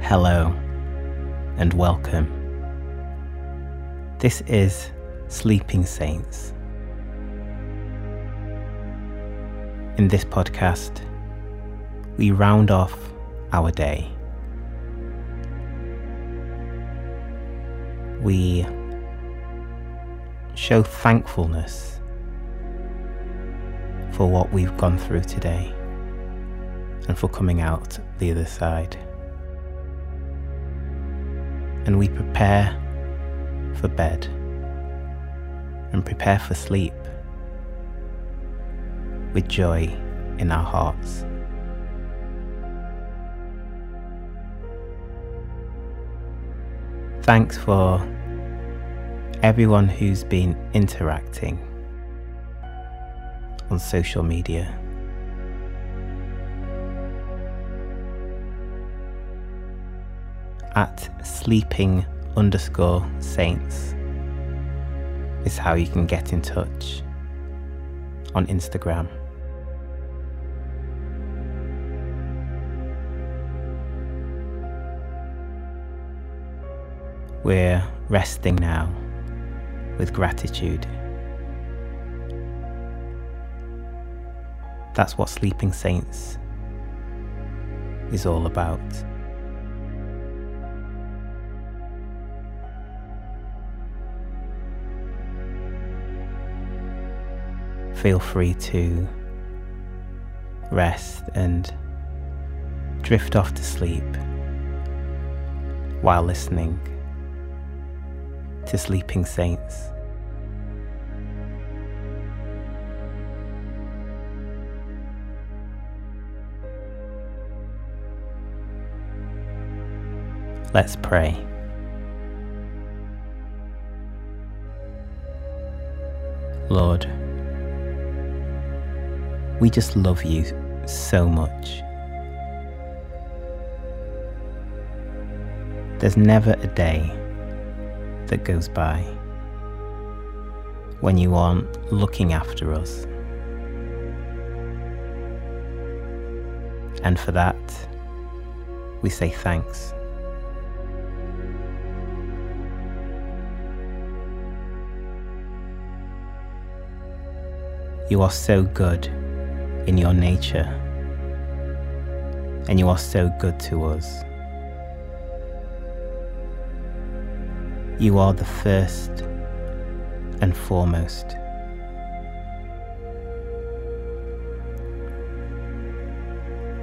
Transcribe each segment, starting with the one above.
Hello and welcome. This is Sleeping Saints. In this podcast, we round off our day. We show thankfulness for what we've gone through today and for coming out the other side. And we prepare for bed and prepare for sleep with joy in our hearts. Thanks for everyone who's been interacting on social media. At sleeping underscore saints is how you can get in touch on Instagram. We're resting now with gratitude. That's what Sleeping Saints is all about. Feel free to rest and drift off to sleep while listening to Sleeping Saints. Let's pray. Lord, we just love you so much. There's never a day that goes by when you aren't looking after us. And for that, we say thanks. You are so good in your nature, and you are so good to us. You are the first and foremost.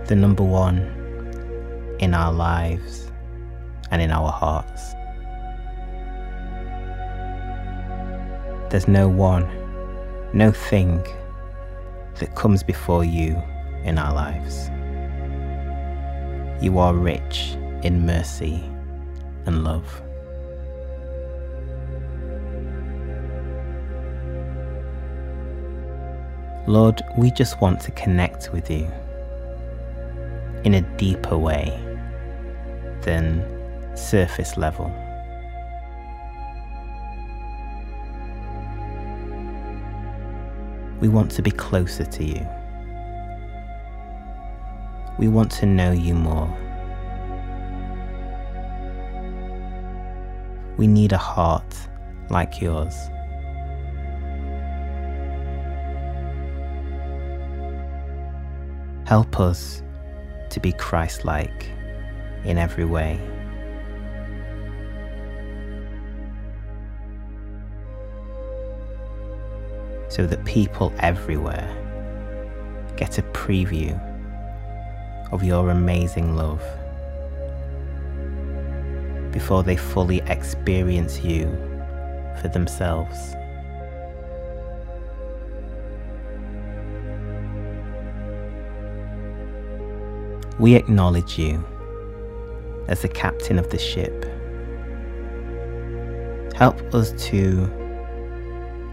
The number one in our lives and in our hearts. There's no one, no thing that comes before you in our lives. You are rich in mercy and love. Lord, we just want to connect with you in a deeper way than surface level. We want to be closer to you. We want to know you more. We need a heart like yours. Help us to be Christ like in every way. So that people everywhere get a preview of your amazing love before they fully experience you for themselves. We acknowledge you as the captain of the ship. Help us to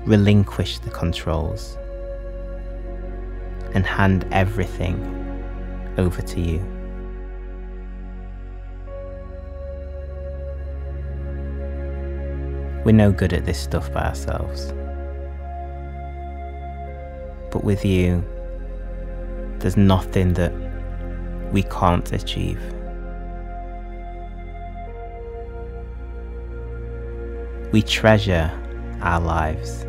relinquish the controls and hand everything over to you. We're no good at this stuff by ourselves. But with you, there's nothing that we can't achieve. We treasure our lives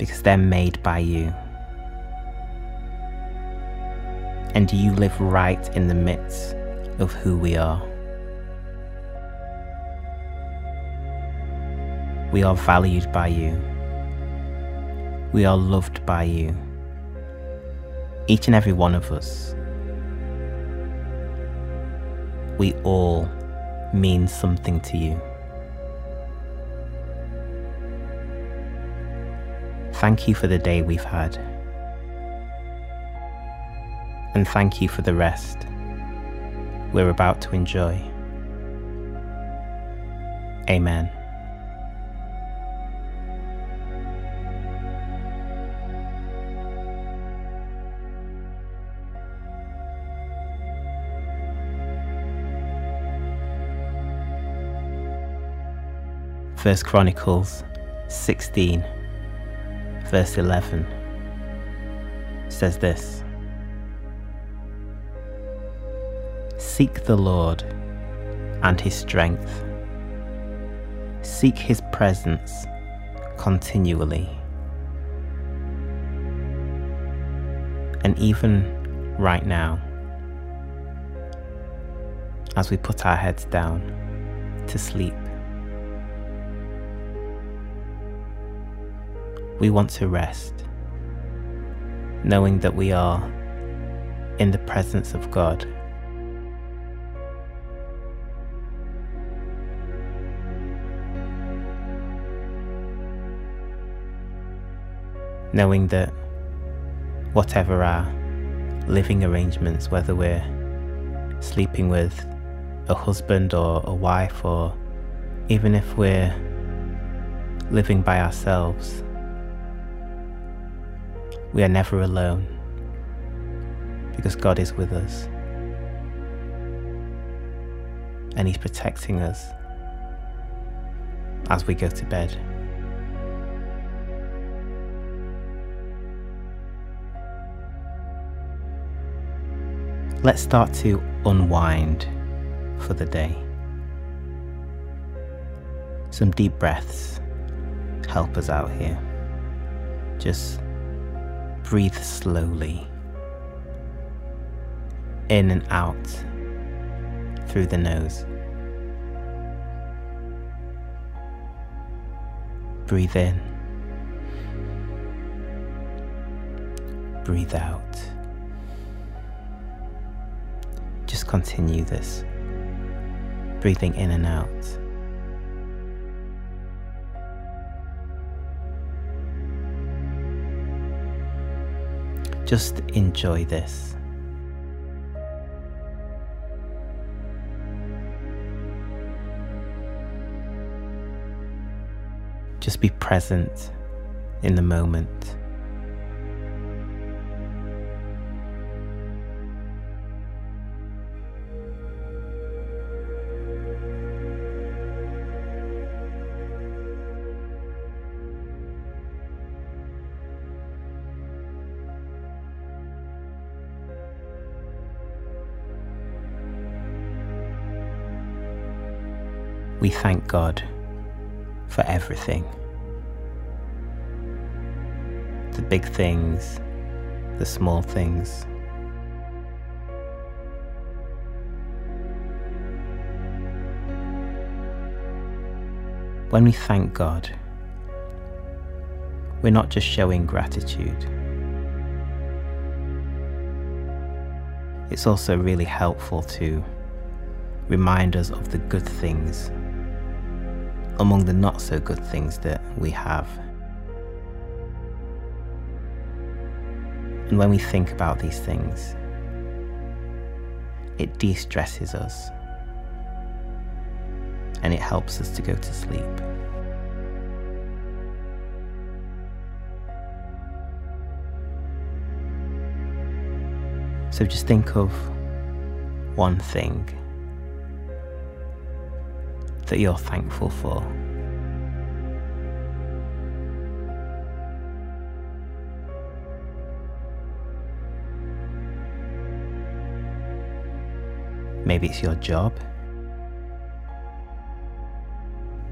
because they're made by you. And you live right in the midst of who we are. We are valued by you. We are loved by you. Each and every one of us. We all mean something to you. Thank you for the day we've had. And thank you for the rest we're about to enjoy. Amen. First Chronicles 16 verse 11 says this Seek the Lord and his strength, seek his presence continually. And even right now, as we put our heads down to sleep, we want to rest, knowing that we are in the presence of God. Knowing that whatever our living arrangements, whether we're sleeping with a husband or a wife, or even if we're living by ourselves, we are never alone because God is with us and He's protecting us as we go to bed. Let's start to unwind for the day. Some deep breaths help us out here. Just breathe slowly in and out through the nose. Breathe in. Breathe out. Just continue this, breathing in and out. Just enjoy this. Just be present in the moment. We thank God for everything. The big things, the small things. When we thank God, we're not just showing gratitude. It's also really helpful to remind us of the good things among the not so good things that we have. And when we think about these things, it de stresses us and it helps us to go to sleep. So just think of one thing that you're thankful for. Maybe it's your job,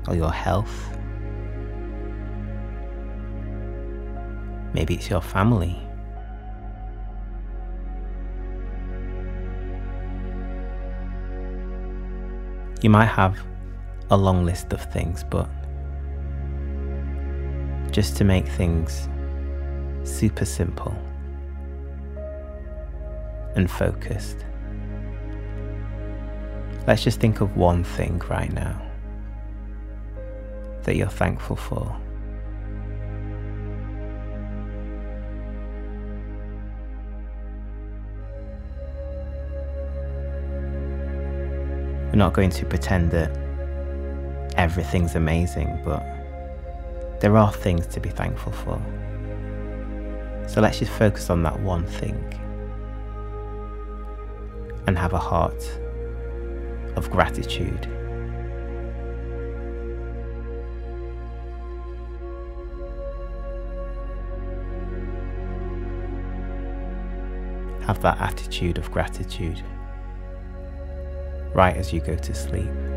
or your health. Maybe it's your family. You might have a long list of things, but just to make things super simple and focused, let's just think of one thing right now that you're thankful for. We're not going to pretend that everything's amazing, but there are things to be thankful for. So let's just focus on that one thing and have a heart of gratitude. Have that attitude of gratitude right as you go to sleep.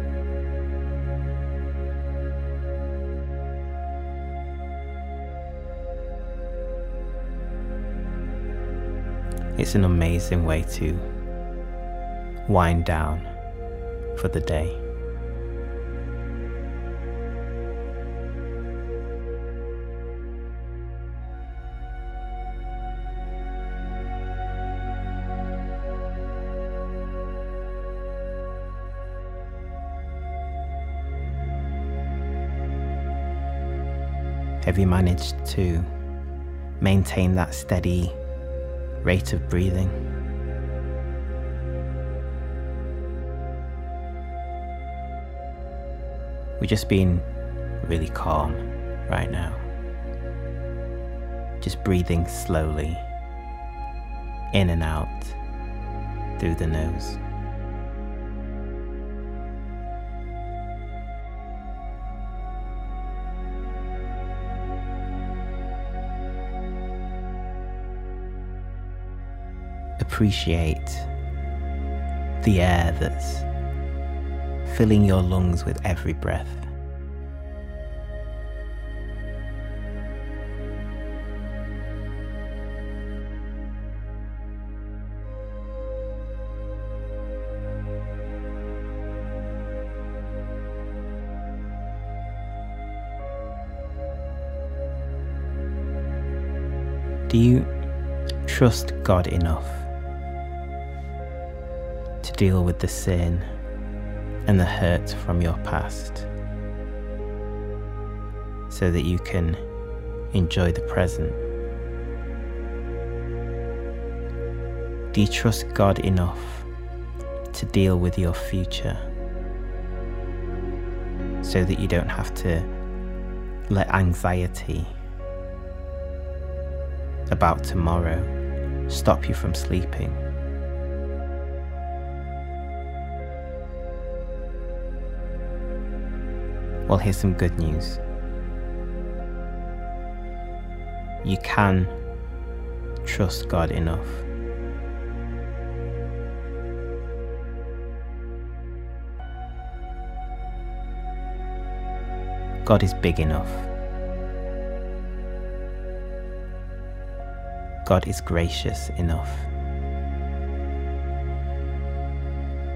It's an amazing way to wind down for the day. Have you managed to maintain that steady rate of breathing? We're just being really calm right now. Just breathing slowly in and out through the nose. Appreciate the air that's filling your lungs with every breath. Do you trust God enough deal with the sin and the hurt from your past so that you can enjoy the present? Do you trust God enough to deal with your future so that you don't have to let anxiety about tomorrow stop you from sleeping? Well, here's some good news. You can trust God enough. God is big enough. God is gracious enough.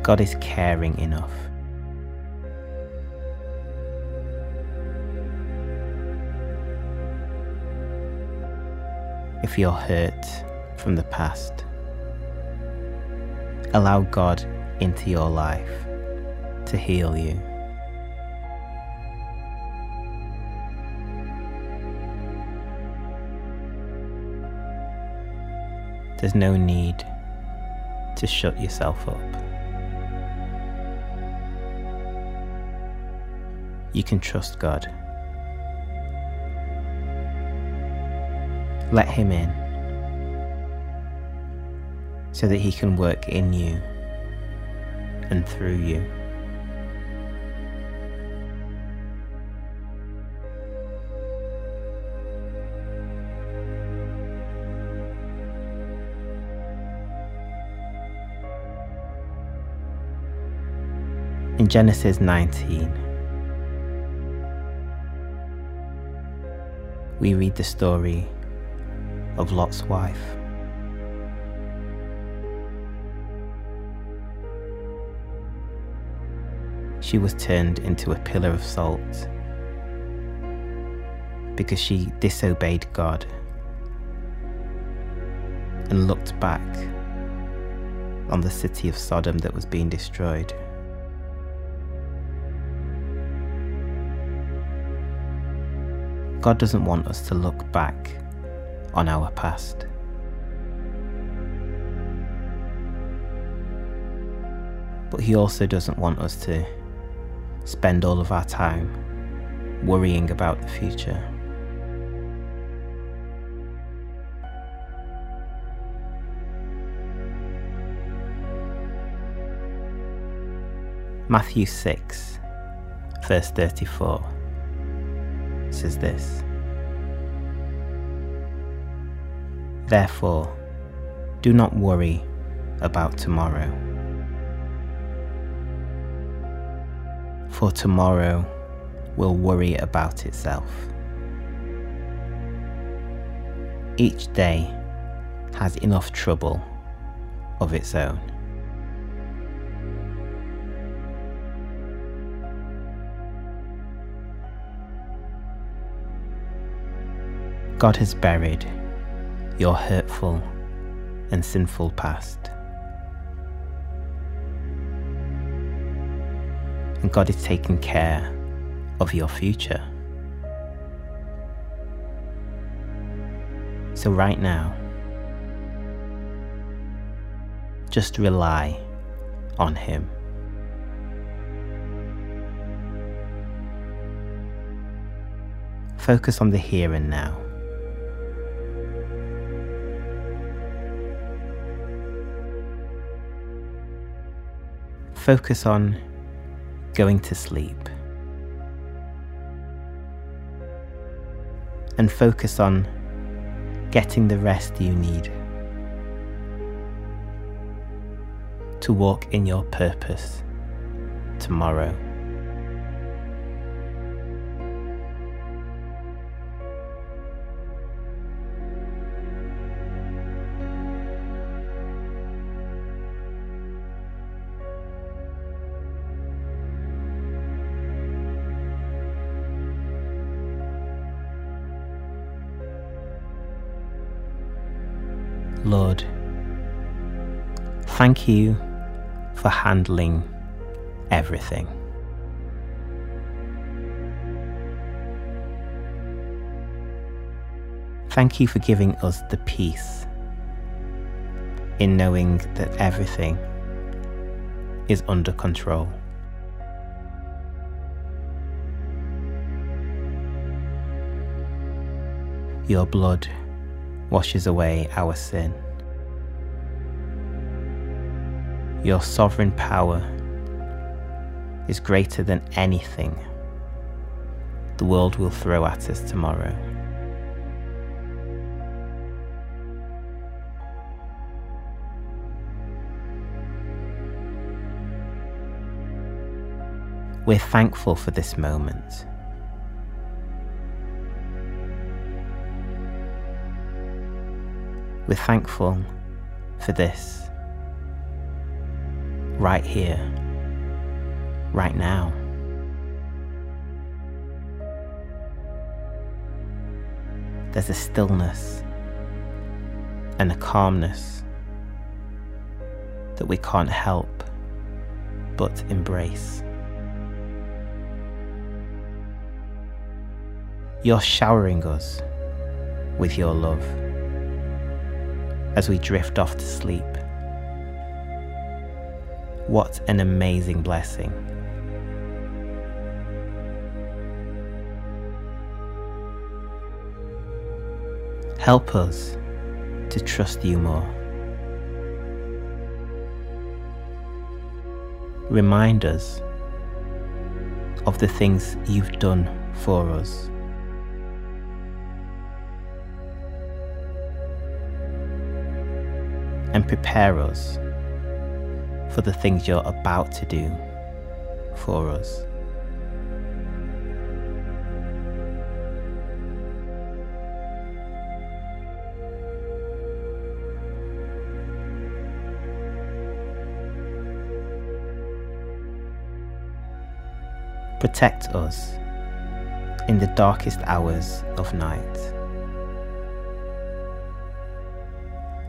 God is caring enough. If you're hurt from the past. Allow God into your life to heal you. There's no need to shut yourself up. You can trust God. Let Him in so that He can work in you and through you. In Genesis 19, we read the story of Lot's wife. She was turned into a pillar of salt because she disobeyed God and looked back on the city of Sodom that was being destroyed. God doesn't want us to look back on our past. But He also doesn't want us to spend all of our time worrying about the future. Matthew 6, verse 34 says this Therefore, do not worry about tomorrow, for tomorrow will worry about itself. Each day has enough trouble of its own. God has buried your hurtful and sinful past. And God is taking care of your future. So, right now, just rely on Him. Focus on the here and now. Focus on going to sleep. And focus on getting the rest you need to walk in your purpose tomorrow. Lord, thank you for handling everything. Thank you for giving us the peace in knowing that everything is under control. Your blood washes away our sin. Your sovereign power is greater than anything the world will throw at us tomorrow. We're thankful for this moment. We're thankful for this right here, right now. There's a stillness and a calmness that we can't help but embrace. You're showering us with your love as we drift off to sleep. What an amazing blessing. Help us to trust you more. Remind us of the things you've done for us. and prepare us for the things you're about to do for us. Protect us in the darkest hours of night.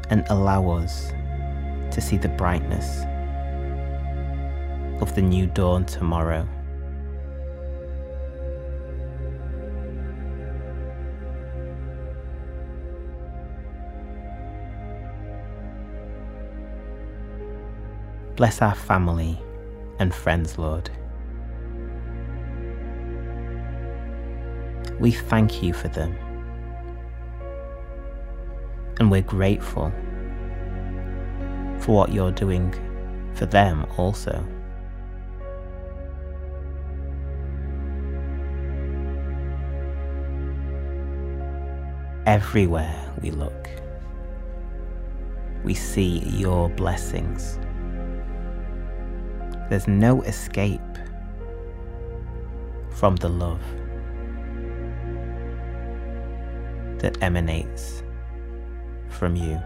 And allow us to see the brightness of the new dawn tomorrow. Bless our family and friends, Lord. We thank you for them. And we're grateful for what you're doing for them also. Everywhere we look, we see your blessings. There's no escape from the love that emanates from you.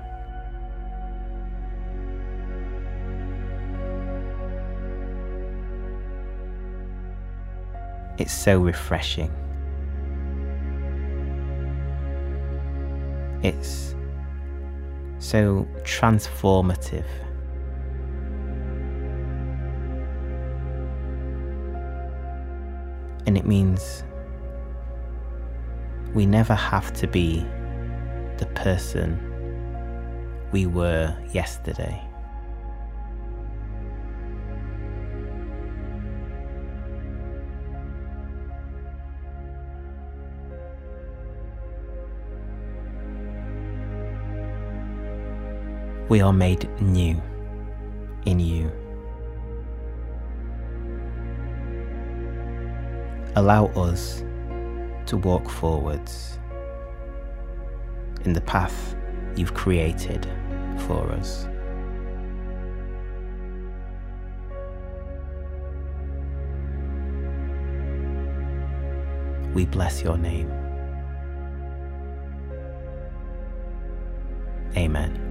It's so refreshing. It's so transformative. And it means we never have to be the person we were yesterday. We are made new in you. allow us to walk forwards in the path you've created for us. We bless your name. Amen.